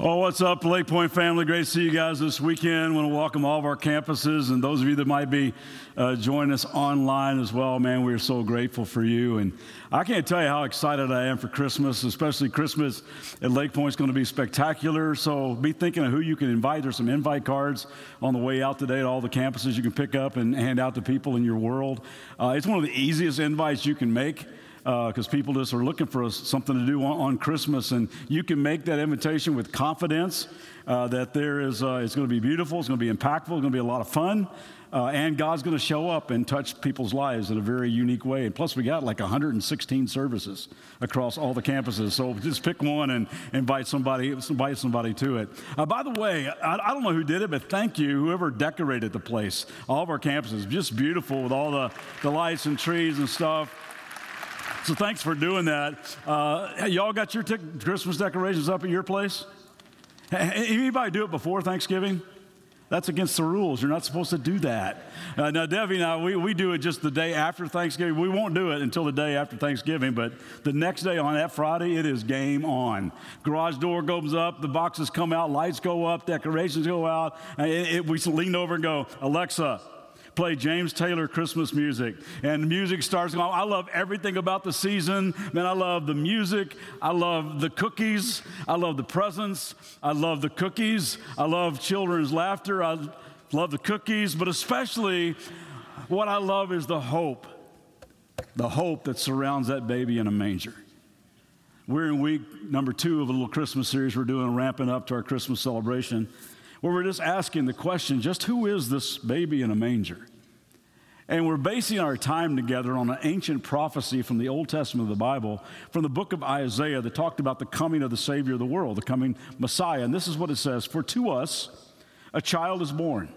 Oh, what's up, Lakepointe family? Great to see you guys this weekend. I want to welcome all of our campuses and those of you that might be uh, joining us online as well. Man, we are so grateful for you. And I can't tell you how excited I am for Christmas, especially Christmas at Lakepointe is going to be spectacular. So be thinking of who you can invite. There's some invite cards on the way out today at all the campuses you can pick up and hand out to people in your world. Uh, it's one of the easiest invites you can make because uh, people just are looking for something to do on, on, Christmas. And you can make that invitation with confidence uh, that there is, uh, it's going to be beautiful, it's going to be impactful, it's going to be a lot of fun. Uh, and God's going to show up and touch people's lives in a very unique way. And plus, we got like 116 services across all the campuses. So just pick one and invite somebody, invite somebody to it. Uh, by the way, I, I, don't know who did it, but thank you, whoever decorated the place. All of our campuses, just beautiful with all the, the lights and trees and stuff. So thanks for doing that. Uh, y'all got your t- Christmas decorations up at your place? Anybody do it before Thanksgiving? That's against the rules. You're not supposed to do that. Uh, now, Debbie and I, we, we do it just the day after Thanksgiving. We won't do it until the day after Thanksgiving, but the next day on that Friday, it is game on. Garage door goes up, the boxes come out, lights go up, decorations go out. It, it, we lean over and go, Alexa, play James Taylor Christmas music. And music starts going. I love everything about the season. Man, I love the music. I love the cookies. I love the presents. I love the cookies. I love children's laughter. I love the cookies. But especially, what I love is the hope. The hope that surrounds that baby in a manger. We're in week number two of a little Christmas series we're doing, ramping up to our Christmas celebration where we're just asking the question just who is this baby in a manger? And we're basing our time together on an ancient prophecy from the Old Testament of the Bible, from the book of Isaiah that talked about the coming of the Savior of the world, the coming Messiah. And this is what it says For to us a child is born,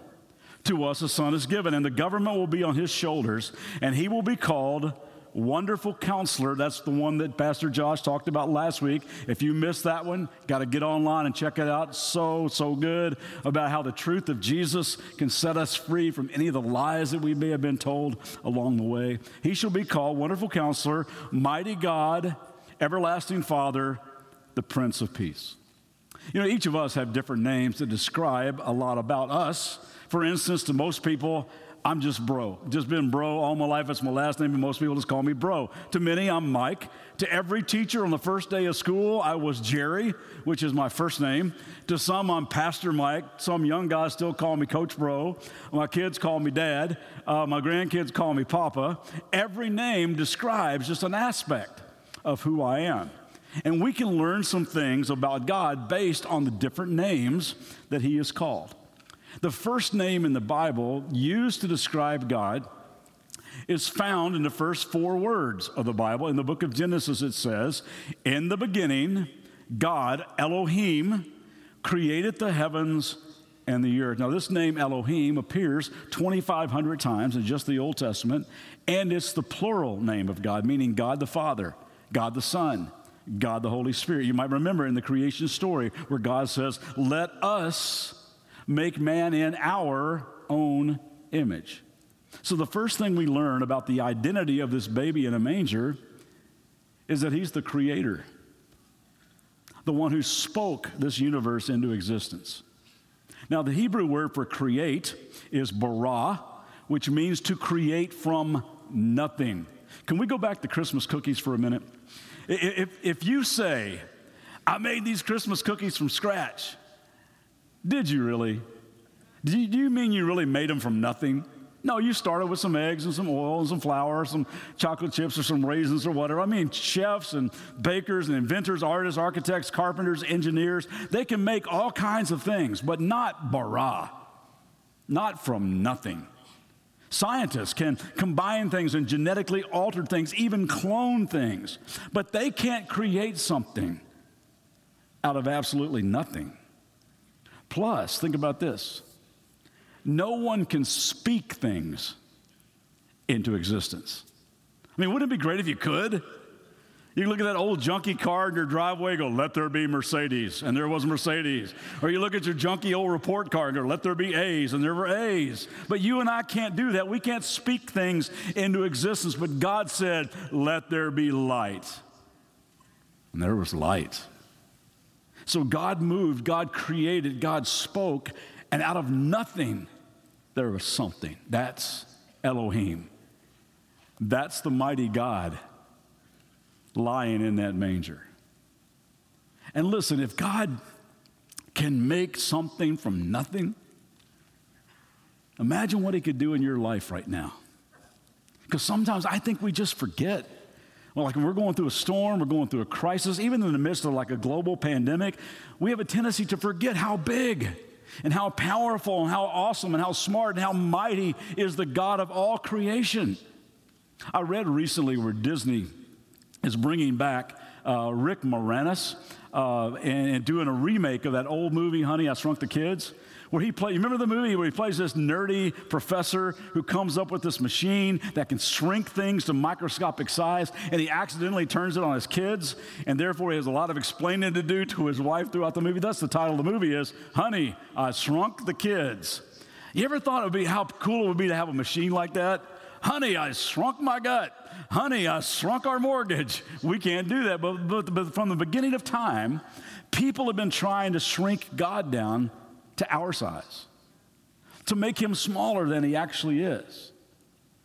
to us a son is given, and the government will be on his shoulders, and he will be called Wonderful Counselor. That's the one that Pastor Josh talked about last week. If you missed that one, got to get online and check it out. So, so good about how the truth of Jesus can set us free from any of the lies that we may have been told along the way. He shall be called Wonderful Counselor, Mighty God, Everlasting Father, the Prince of Peace. You know, each of us have different names that describe a lot about us. For instance, to most people, I'm just bro. Just been bro all my life. That's my last name, and most people just call me bro. To many, I'm Mike. To every teacher on the first day of school, I was Jerry, which is my first name. To some, I'm Pastor Mike. Some young guys still call me Coach Bro. My kids call me Dad. Uh, my grandkids call me Papa. Every name describes just an aspect of who I am. And we can learn some things about God based on the different names that He is called. The first name in the Bible used to describe God is found in the first four words of the Bible. In the book of Genesis, it says, In the beginning, God, Elohim, created the heavens and the earth. Now, this name Elohim appears 2,500 times in just the Old Testament, and it's the plural name of God, meaning God the Father, God the Son, God the Holy Spirit. You might remember in the creation story where God says, Let us make man in our own image. So, the first thing we learn about the identity of this baby in a manger is that he's the creator, the one who spoke this universe into existence. Now, the Hebrew word for create is bara, which means to create from nothing. Can we go back to Christmas cookies for a minute? If, if you say, I made these Christmas cookies from scratch, did you really? Do you, you mean you really made them from nothing? No, you started with some eggs and some oil and some flour, some chocolate chips or some raisins or whatever. I mean, chefs and bakers and inventors, artists, architects, carpenters, engineers, they can make all kinds of things, but not bara, not from nothing. Scientists can combine things and genetically alter things, even clone things, but they can't create something out of absolutely nothing. Plus, think about this no one can speak things into existence. I mean, wouldn't it be great if you could? You look at that old junky car in your driveway, go, let there be Mercedes, and there was Mercedes. Or you look at your junky old report card and go, let there be A's, and there were A's. But you and I can't do that. We can't speak things into existence. But God said, let there be light. And there was light. So God moved, God created, God spoke, and out of nothing, there was something. That's Elohim. That's the mighty God lying in that manger. And listen, if God can make something from nothing, imagine what He could do in your life right now. Because sometimes I think we just forget. Well, like when we're going through a storm, we're going through a crisis, even in the midst of like a global pandemic, we have a tendency to forget how big and how powerful and how awesome and how smart and how mighty is the God of all creation. I read recently where Disney is bringing back uh, Rick Moranis uh, and, and, doing a remake of that old movie, Honey, I Shrunk the Kids, where he plays, You remember the movie where he plays this nerdy professor who comes up with this machine that can shrink things to microscopic size, and he accidentally turns it on his kids, and therefore he has a lot of explaining to do to his wife throughout the movie. That's the title of the movie is Honey, I Shrunk the Kids. You ever thought it would be how cool it would be to have a machine like that? Honey, I shrunk my gut. Honey, I shrunk our mortgage. We can't do that. But, but, but from the beginning of time, people have been trying to shrink God down to our size, to make him smaller than he actually is.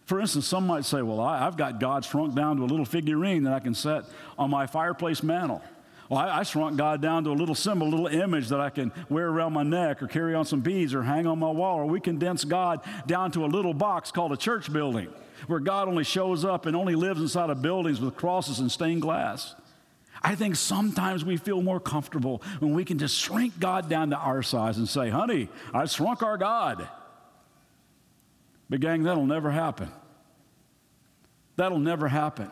For instance, some might say, Well, I, have got God shrunk down to a little figurine that I can set on my fireplace mantle. Well, I, I, shrunk God down to a little symbol, a little image that I can wear around my neck or carry on some beads or hang on my wall. Or we condense God down to a little box called a church building where God only shows up and only lives inside of buildings with crosses and stained glass. I think sometimes we feel more comfortable when we can just shrink God down to our size and say, honey, I shrunk our God. But, gang, that'll never happen. That'll never happen.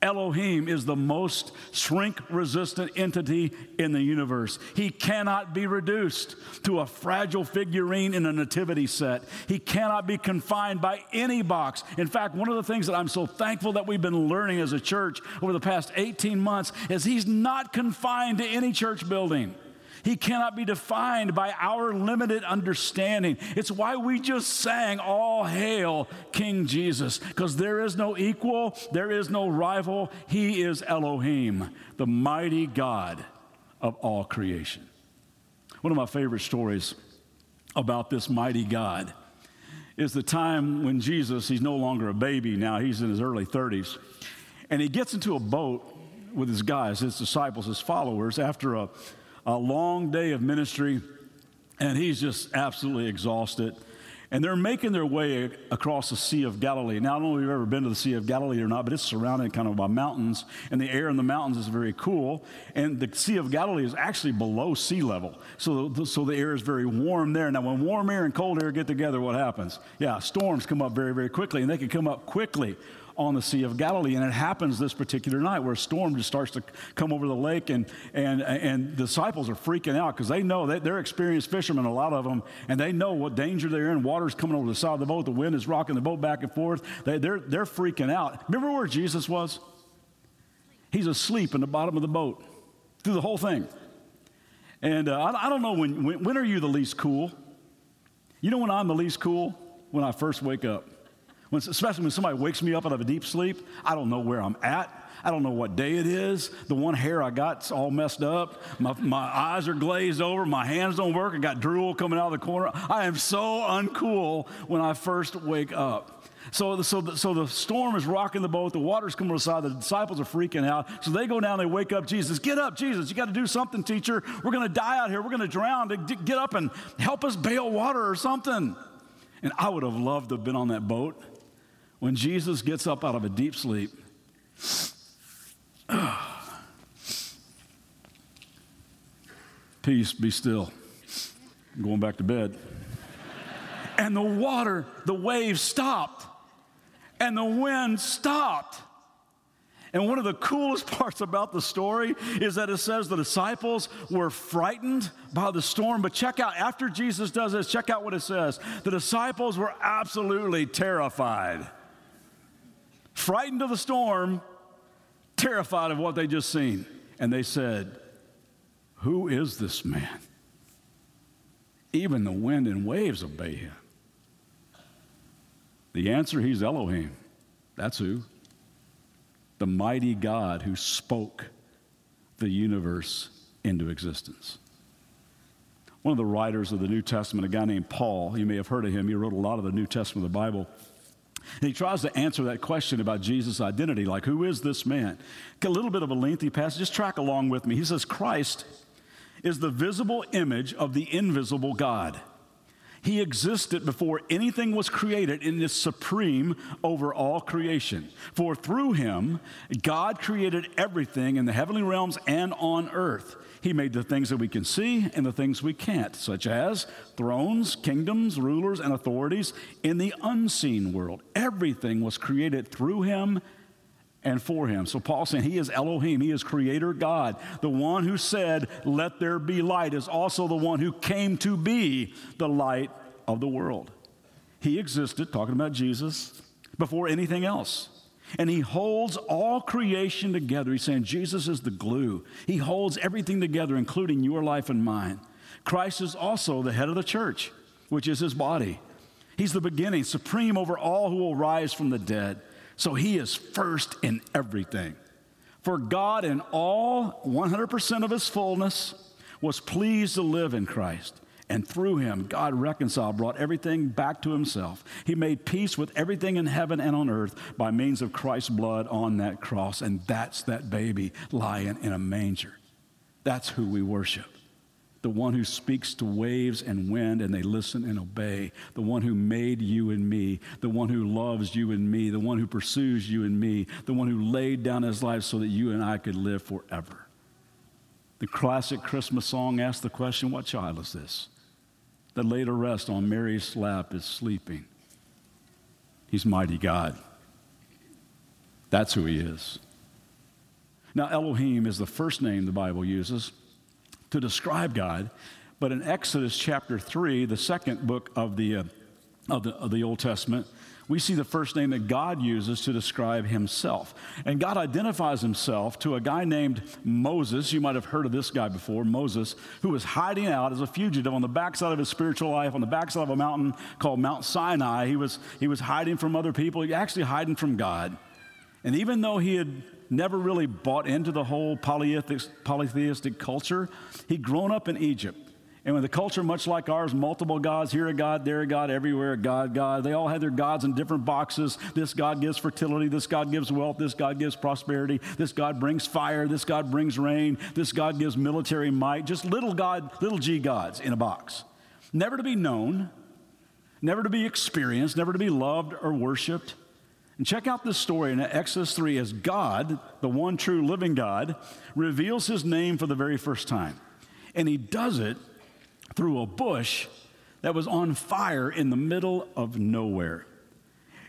Elohim is the most shrink resistant entity in the universe. He cannot be reduced to a fragile figurine in a nativity set. He cannot be confined by any box. In fact, one of the things that I'm so thankful that we've been learning as a church over the past 18 months is he's not confined to any church building. He cannot be defined by our limited understanding. It's why we just sang, All Hail King Jesus, because there is no equal, there is no rival. He is Elohim, the mighty God of all creation. One of my favorite stories about this mighty God is the time when Jesus, he's no longer a baby now, he's in his early 30s, and he gets into a boat with his guys, his disciples, his followers, after a a long day of ministry, and he's just absolutely exhausted. And they're making their way across the Sea of Galilee. Now, I don't know if you've ever been to the Sea of Galilee or not, but it's surrounded kind of by mountains, and the air in the mountains is very cool. And the Sea of Galilee is actually below sea level, so the, so the air is very warm there. Now, when warm air and cold air get together, what happens? Yeah, storms come up very, very quickly, and they can come up quickly on the Sea of Galilee. And it happens this particular night where a storm just starts to come over the lake, and, and, and disciples are freaking out because they know that they're experienced fishermen, a lot of them, and they know what danger they're in. Water's coming over the side of the boat, the wind is rocking the boat back and forth. They, they're, they're freaking out. Remember where Jesus was? He's asleep in the bottom of the boat through the whole thing. And uh, I, I, don't know when, when, when are you the least cool? You know when I'm the least cool? When I first wake up. When, especially when somebody wakes me up out of a deep sleep, I don't know where I'm at. I don't know what day it is. The one hair I got's all messed up. My, my eyes are glazed over. My hands don't work. I got drool coming out of the corner. I am so uncool when I first wake up. So, so, the, so the storm is rocking the boat, the water's coming to the side, the disciples are freaking out. So they go down, they wake up Jesus. Get up, Jesus, you got to do something, teacher. We're going to die out here, we're going to drown. Get up and help us bail water or something. And I would have loved to have been on that boat when Jesus gets up out of a deep sleep. Peace, be still. I'm going back to bed. and the water, the waves stopped and the wind stopped. And one of the coolest parts about the story is that it says the disciples were frightened by the storm. But check out, after Jesus does this, check out what it says. The disciples were absolutely terrified. Frightened of the storm, terrified of what they just seen. And they said, Who is this man? Even the wind and waves obey him. The answer, he's Elohim. That's who. The mighty God who spoke the universe into existence. One of the writers of the New Testament, a guy named Paul, you may have heard of him, he wrote a lot of the New Testament of the Bible. And he tries to answer that question about Jesus' identity, like, who is this man? A little bit of a lengthy passage, just track along with me. He says, Christ is the visible image of the invisible God. He existed before anything was created and is supreme over all creation. For through him, God created everything in the heavenly realms and on earth. He made the things that we can see and the things we can't, such as thrones, kingdoms, rulers, and authorities in the unseen world. Everything was created through him and for him. So Paul's saying he is Elohim, he is creator God. The one who said, Let there be light, is also the one who came to be the light of the world. He existed, talking about Jesus, before anything else. And he holds all creation together. He's saying Jesus is the glue. He holds everything together, including your life and mine. Christ is also the head of the church, which is his body. He's the beginning, supreme over all who will rise from the dead. So he is first in everything. For God, in all 100% of his fullness, was pleased to live in Christ. And through him, God reconciled, brought everything back to himself. He made peace with everything in heaven and on earth by means of Christ's blood on that cross. And that's that baby lying in a manger. That's who we worship the one who speaks to waves and wind and they listen and obey, the one who made you and me, the one who loves you and me, the one who pursues you and me, the one who laid down his life so that you and I could live forever. The classic Christmas song asks the question what child is this? That laid to rest on Mary's lap is sleeping. He's mighty God. That's who he is. Now, Elohim is the first name the Bible uses to describe God. But in Exodus chapter 3, the second book of the, uh, of the, of the Old Testament, we see the first name that God uses to describe himself. And God identifies himself to a guy named Moses. You might have heard of this guy before, Moses, who was hiding out as a fugitive on the backside of his spiritual life, on the backside of a mountain called Mount Sinai. He was, he was hiding from other people, he actually hiding from God. And even though he had never really bought into the whole polytheistic, culture. He'd grown up in Egypt. And with a culture much like ours, multiple gods, here a God, there a God, everywhere a God, God, they all had their gods in different boxes. This God gives fertility, this God gives wealth, this God gives prosperity, this God brings fire, this God brings rain, this God gives military might. Just little God, little g gods in a box. Never to be known, never to be experienced, never to be loved or worshiped. And check out this story in Exodus 3 as God, the one true living God, reveals his name for the very first time. And he does it through a bush that was on fire in the middle of nowhere.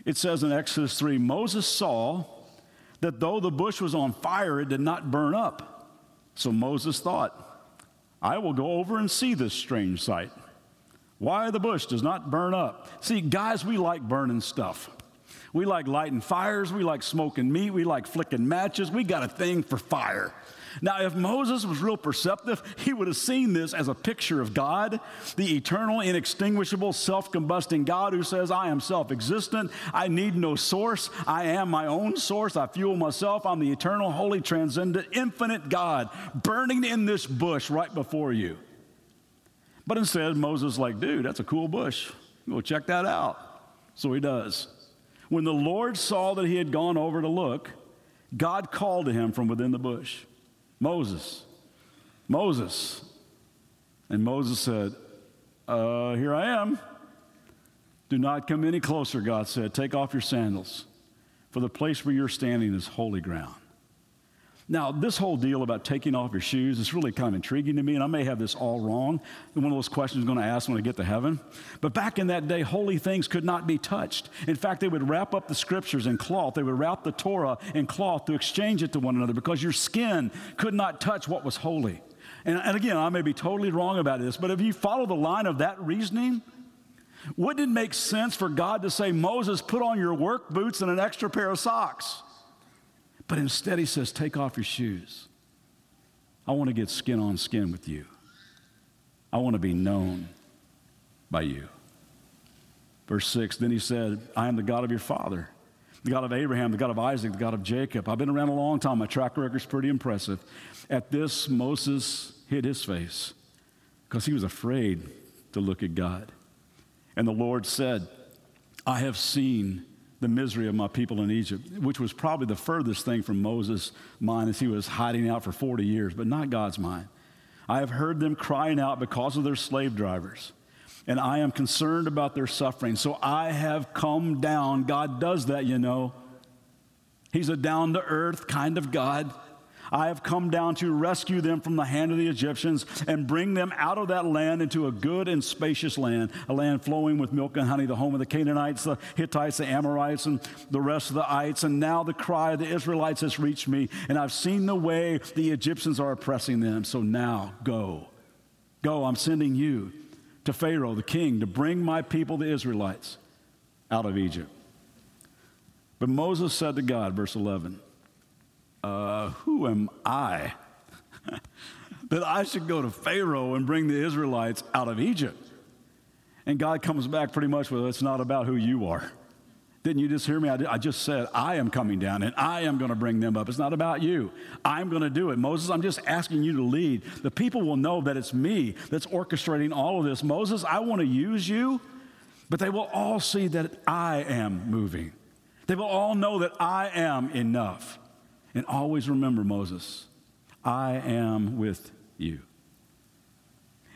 It says in Exodus 3 Moses saw that though the bush was on fire, it did not burn up. So Moses thought, I will go over and see this strange sight. Why the bush does not burn up. See, guys, we like burning stuff. We like lighting fires. We like smoking meat. We like flicking matches. We got a thing for fire. Now, if Moses was real perceptive, he would have seen this as a picture of God, the eternal, inextinguishable, self combusting God who says, I am self existent. I need no source. I am my own source. I fuel myself. I'm the eternal, holy, transcendent, infinite God burning in this bush right before you. But instead, Moses like, dude, that's a cool bush. Go check that out. So he does. When the Lord saw that he had gone over to look, God called to him from within the bush, Moses, Moses. And Moses said, uh, Here I am. Do not come any closer, God said. Take off your sandals, for the place where you're standing is holy ground. Now, this whole deal about taking off your shoes is really kind of intriguing to me, and I may have this all wrong. One of those questions I'm going to ask when I get to heaven. But back in that day, holy things could not be touched. In fact, they would wrap up the scriptures in cloth, they would wrap the Torah in cloth to exchange it to one another because your skin could not touch what was holy. And, and again, I may be totally wrong about this, but if you follow the line of that reasoning, wouldn't it make sense for God to say, Moses, put on your work boots and an extra pair of socks? But instead, he says, Take off your shoes. I want to get skin on skin with you. I want to be known by you. Verse 6 Then he said, I am the God of your father, the God of Abraham, the God of Isaac, the God of Jacob. I've been around a long time. My track record is pretty impressive. At this, Moses hid his face because he was afraid to look at God. And the Lord said, I have seen the misery of my people in Egypt, which was probably the furthest thing from Moses' mind as he was hiding out for 40 years, but not God's mind. I have heard them crying out because of their slave drivers, and I am concerned about their suffering. So I have come down. God does that, you know. He's a down to earth kind of God. I have come down to rescue them from the hand of the Egyptians and bring them out of that land into a good and spacious land, a land flowing with milk and honey, the home of the Canaanites, the Hittites, the Amorites, and the rest of the ites. And now the cry of the Israelites has reached me, and I've seen the way the Egyptians are oppressing them. So now go. Go, I'm sending you to Pharaoh, the king, to bring my people, the Israelites, out of Egypt. But Moses said to God, verse 11, uh, Who am I that I should go to Pharaoh and bring the Israelites out of Egypt? And God comes back pretty much with, It's not about who you are. Didn't you just hear me? I, just said, I am coming down and I am going to bring them up. It's not about you. I'm going to do it. Moses, I'm just asking you to lead. The people will know that it's me that's orchestrating all of this. Moses, I want to use you, but they will all see that I am moving. They will all know that I am enough. And always remember, Moses, I am with you.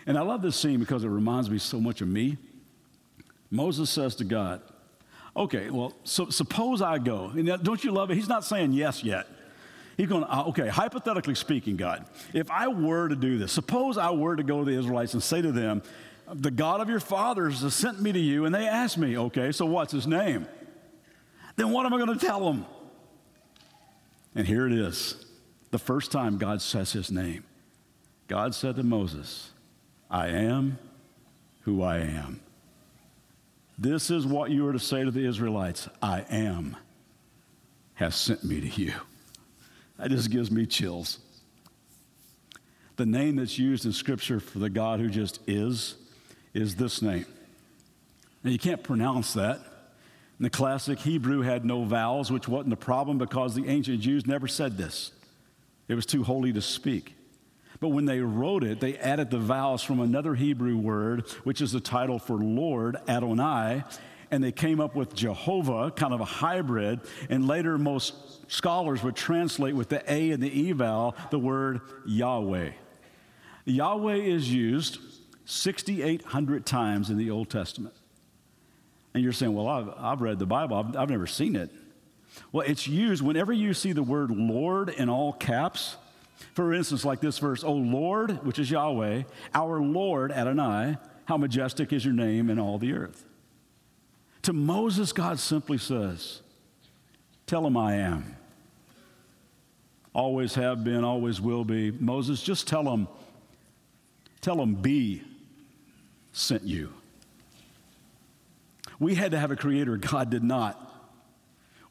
And I love this scene because it reminds me so much of me. Moses says to God, Okay, well, so suppose I go. And don't you love it? He's not saying yes yet. He's going, uh, okay, hypothetically speaking, God, if I were to do this, suppose I were to go to the Israelites and say to them, the God of your fathers has sent me to you, and they ask me, okay, so what's his name? Then what am I going to tell them? And here it is the first time God says his name. God said to Moses, I am who I am. This is what you are to say to the Israelites I am has sent me to you. That just gives me chills. The name that's used in Scripture for the God who just is, is this name. Now, you can't pronounce that. In the classic Hebrew had no vowels, which wasn't a problem because the ancient Jews never said this. It was too holy to speak. But when they wrote it, they added the vowels from another Hebrew word, which is the title for Lord, Adonai, and they came up with Jehovah, kind of a hybrid. And later, most scholars would translate with the A and the E vowel the word Yahweh. Yahweh is used 6,800 times in the Old Testament. And you're saying, well, I've, I've read the Bible, I've, I've never seen it. Well, it's used whenever you see the word Lord in all caps. For instance, like this verse, O Lord, which is Yahweh, our Lord Adonai, how majestic is your name in all the earth. To Moses, God simply says, Tell him I am. Always have been, always will be. Moses, just tell him, tell him, be sent you. We had to have a creator, God did not.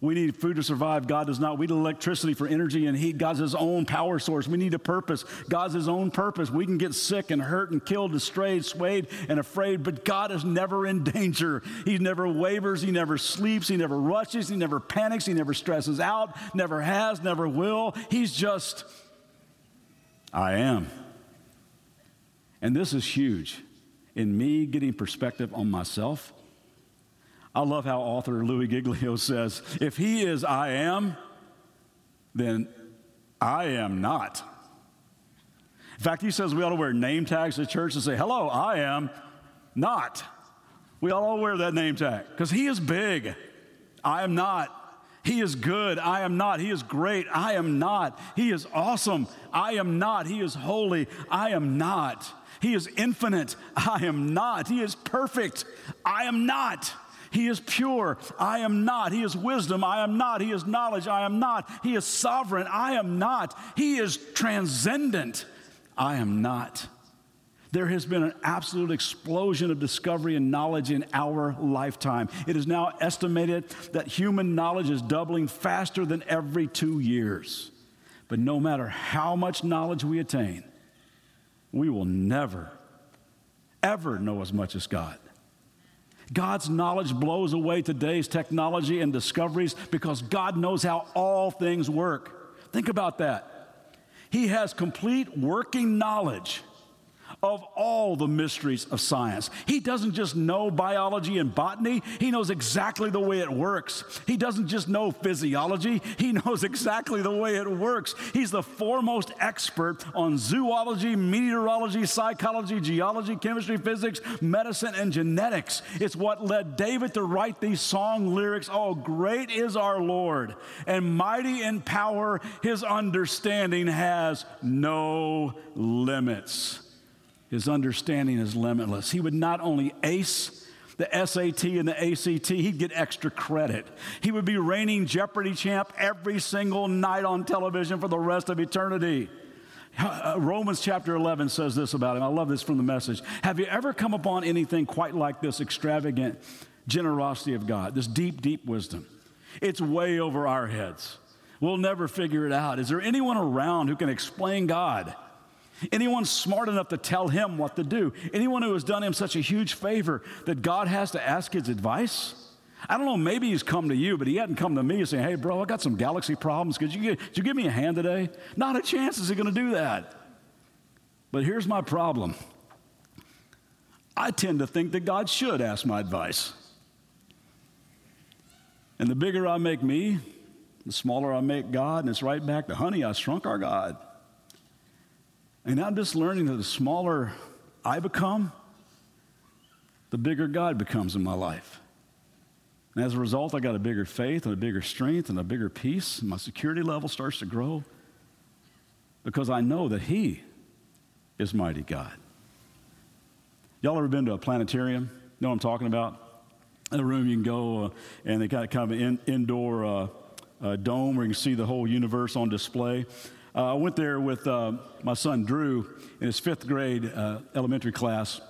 We need food to survive. God does not. We need electricity for energy and heat. God's his own power source. We need a purpose. God's his own purpose. We can get sick and hurt and killed and strayed, swayed and afraid, but God is never in danger. He never wavers. He never sleeps. He never rushes. He never panics. He never stresses out. Never has, never will. He's just, I am. And this is huge in me getting perspective on myself I love how author Louie Giglio says, if he is I am, then I am not. In fact, he says we ought to wear name tags at church and say, hello, I am not. We to wear that name tag because he is big. I am not. He is good. I am not. He is great. I am not. He is awesome. I am not. He is holy. I am not. He is infinite. I am not. He is perfect. I am not. He is pure. I am not. He is wisdom. I am not. He is knowledge. I am not. He is sovereign. I am not. He is transcendent. I am not. There has been an absolute explosion of discovery and knowledge in our lifetime. It is now estimated that human knowledge is doubling faster than every two years. But no matter how much knowledge we attain, we will never, ever know as much as God. God's knowledge blows away today's technology and discoveries because God knows how all things work. Think about that. He has complete working knowledge of all the mysteries of science. He doesn't just know biology and botany, he knows exactly the way it works. He doesn't just know physiology, he knows exactly the way it works. He's the foremost expert on zoology, meteorology, psychology, geology, chemistry, physics, medicine, and genetics. It's what led David to write these song lyrics Oh, great is our Lord, and mighty in power, his understanding has no limits. His understanding is limitless. He would not only ace the SAT and the ACT, he'd get extra credit. He would be reigning Jeopardy champ every single night on television for the rest of eternity. Uh, Romans chapter 11 says this about him. I love this from the message. Have you ever come upon anything quite like this extravagant generosity of God, this deep, deep wisdom? It's way over our heads. We'll never figure it out. Is there anyone around who can explain God? Anyone smart enough to tell him what to do? Anyone who has done him such a huge favor that God has to ask his advice? I don't know, maybe he's come to you, but he hadn't come to me saying, hey, bro, I got some galaxy problems. Could you, could you give me a hand today? Not a chance is he going to do that. But here's my problem I tend to think that God should ask my advice. And the bigger I make me, the smaller I make God, and it's right back to, honey, I shrunk our God. And I'm just learning that the smaller I become, the bigger God becomes in my life. And as a result, I got a bigger faith and a bigger strength and a bigger peace. And my security level starts to grow because I know that He is mighty God. Y'all ever been to a planetarium? Know what I'm talking about? A room you can go uh, and they got kind of an in, indoor uh, uh, dome where you can see the whole universe on display. Uh, I went there with uh, my son Drew in his fifth grade uh, elementary class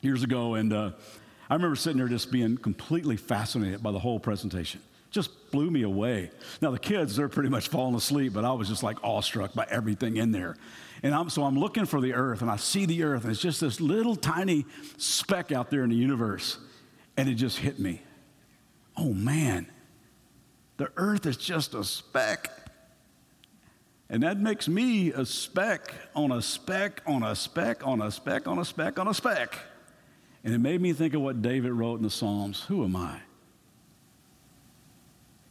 years ago, and uh, I remember sitting there just being completely fascinated by the whole presentation. Just blew me away. Now, the kids, they're pretty much falling asleep, but I was just like awestruck by everything in there. And I'm, so I'm looking for the earth, and I see the earth, and it's just this little tiny speck out there in the universe. And it just hit me. Oh, man, the earth is just a speck and that makes me a speck on a speck on a speck on a speck on a speck on a speck. And it made me think of what David wrote in the Psalms Who am I?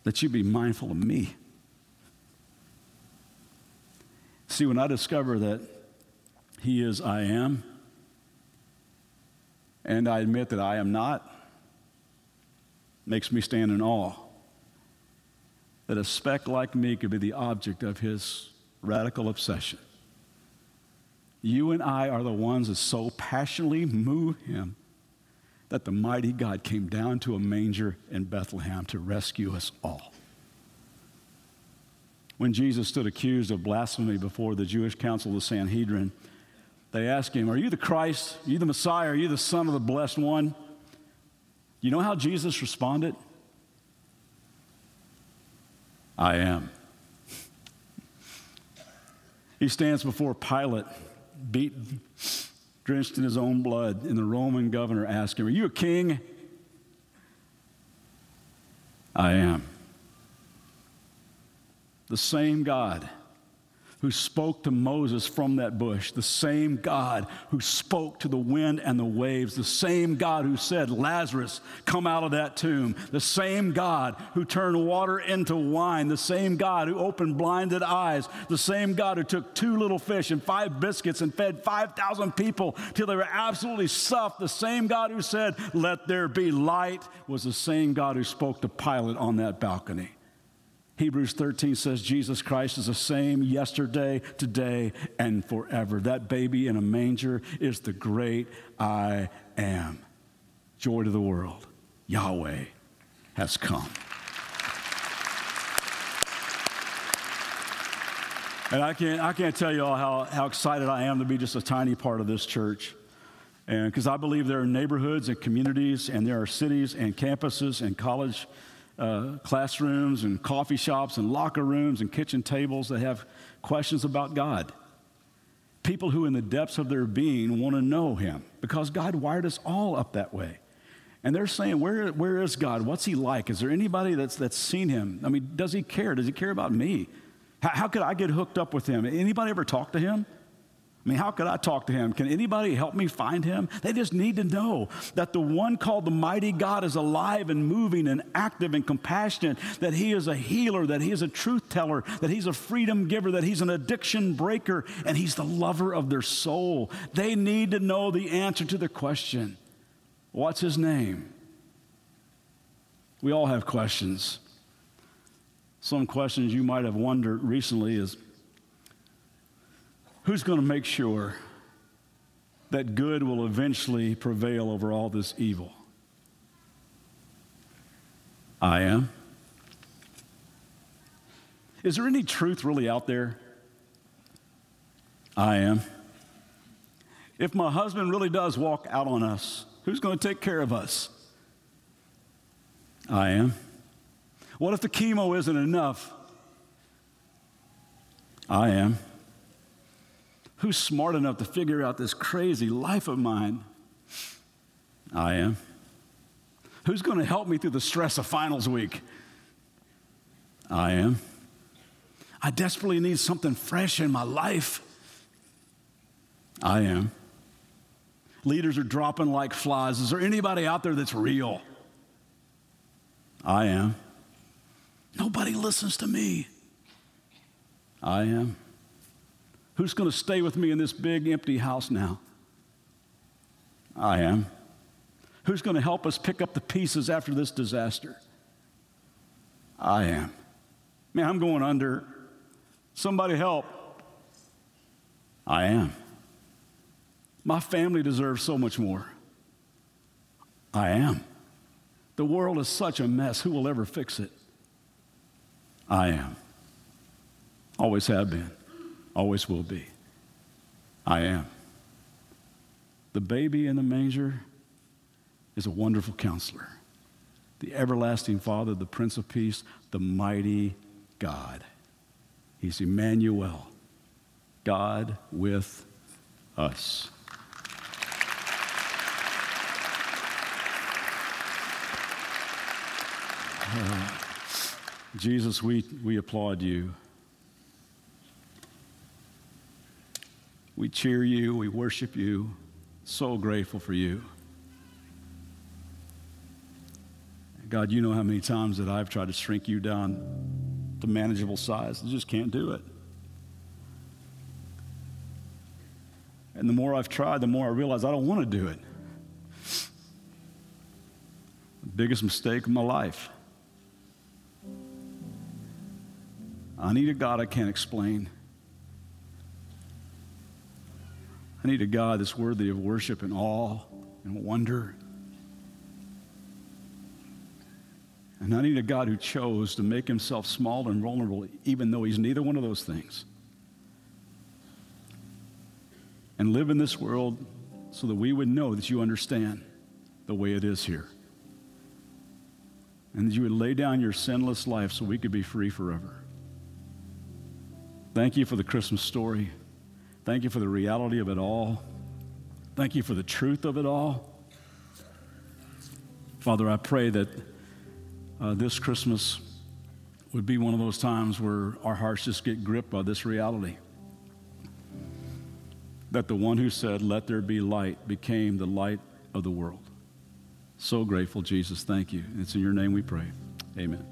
That you be mindful of me. See, when I discover that He is I am, and I admit that I am not, makes me stand in awe that a speck like me could be the object of his radical obsession. You and I are the ones that so passionately move him that the mighty God came down to a manger in Bethlehem to rescue us all. When Jesus stood accused of blasphemy before the Jewish council, of the Sanhedrin, they asked him, Are you the Christ? Are you the Messiah? Are you the Son of the Blessed One? You know how Jesus responded? I am. He stands before Pilate, beaten, drenched in his own blood, and the Roman governor asks him, Are you a king? I am. The same God who spoke to Moses from that bush, the same God who spoke to the wind and the waves, the same God who said, Lazarus, come out of that tomb, the same God who turned water into wine, the same God who opened blinded eyes, the same God who took two little fish and five biscuits and fed 5,000 people till they were absolutely stuffed, the same God who said, Let there be light, was the same God who spoke to Pilate on that balcony. Hebrews 13 says Jesus Christ is the same yesterday, today, and forever. That baby in a manger is the great I am. Joy to the world. Yahweh has come. And I can't, I can't tell you all how, how excited I am to be just a tiny part of this church. And because I believe there are neighborhoods and communities, and there are cities and campuses and college uh, classrooms and coffee shops and locker rooms and kitchen tables that have questions about God. People who, in the depths of their being, want to know Him because God wired us all up that way. And they're saying, where, where is God? What's He like? Is there anybody that's, that's seen Him? I mean, does He care? Does He care about me? How, how could I get hooked up with Him? Anybody ever talk to Him? I mean, how could I talk to him? Can anybody help me find him? They just need to know that the one called the mighty God is alive and moving and active and compassionate, that he is a healer, that he is a truth teller, that he's a freedom giver, that he's an addiction breaker, and he's the lover of their soul. They need to know the answer to the question what's his name? We all have questions. Some questions you might have wondered recently is Who's going to make sure that good will eventually prevail over all this evil? I am. Is there any truth really out there? I am. If my husband really does walk out on us, who's going to take care of us? I am. What if the chemo isn't enough? I am. Who's smart enough to figure out this crazy life of mine? I am. Who's going to help me through the stress of finals week? I am. I desperately need something fresh in my life. I am. Leaders are dropping like flies. Is there anybody out there that's real? I am. Nobody listens to me. I am. Who's going to stay with me in this big empty house now? I am. Who's going to help us pick up the pieces after this disaster? I am. Man, I'm going under. Somebody help. I am. My family deserves so much more. I am. The world is such a mess. Who will ever fix it? I am. Always have been always will be. I am. The baby in the manger is a wonderful counselor, the everlasting Father, the Prince of Peace, the mighty God. He's Emmanuel, God with us. Uh, Jesus, we, we applaud you. We cheer you, we worship you. So grateful for you. God, you know how many times that I've tried to shrink you down to manageable size. I just can't do it. And the more I've tried, the more I realize I don't want to do it. The biggest mistake of my life. I need a God I can't explain. I need a God that's worthy of worship and awe and wonder. And I need a God who chose to make himself small and vulnerable, even though he's neither one of those things. And live in this world so that we would know that you understand the way it is here. And that you would lay down your sinless life so we could be free forever. Thank you for the Christmas story. Thank you for the reality of it all. Thank you for the truth of it all. Father, I pray that uh, this Christmas would be one of those times where our hearts just get gripped by this reality. that the one who said, Let there be light, became the light of the world. So grateful, Jesus. Thank you. It's in your name we pray. Amen.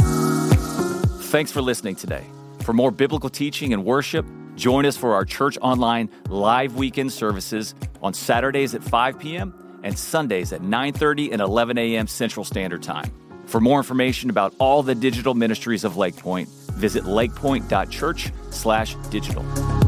Thanks for listening today. For more biblical teaching and worship, join us for our Church Online live weekend services on Saturdays at 5 p.m. and Sundays at 9:30 and 11 a.m. Central Standard Time. For more information about all the digital ministries of Lakepointe, visit lakepointe.church/digital.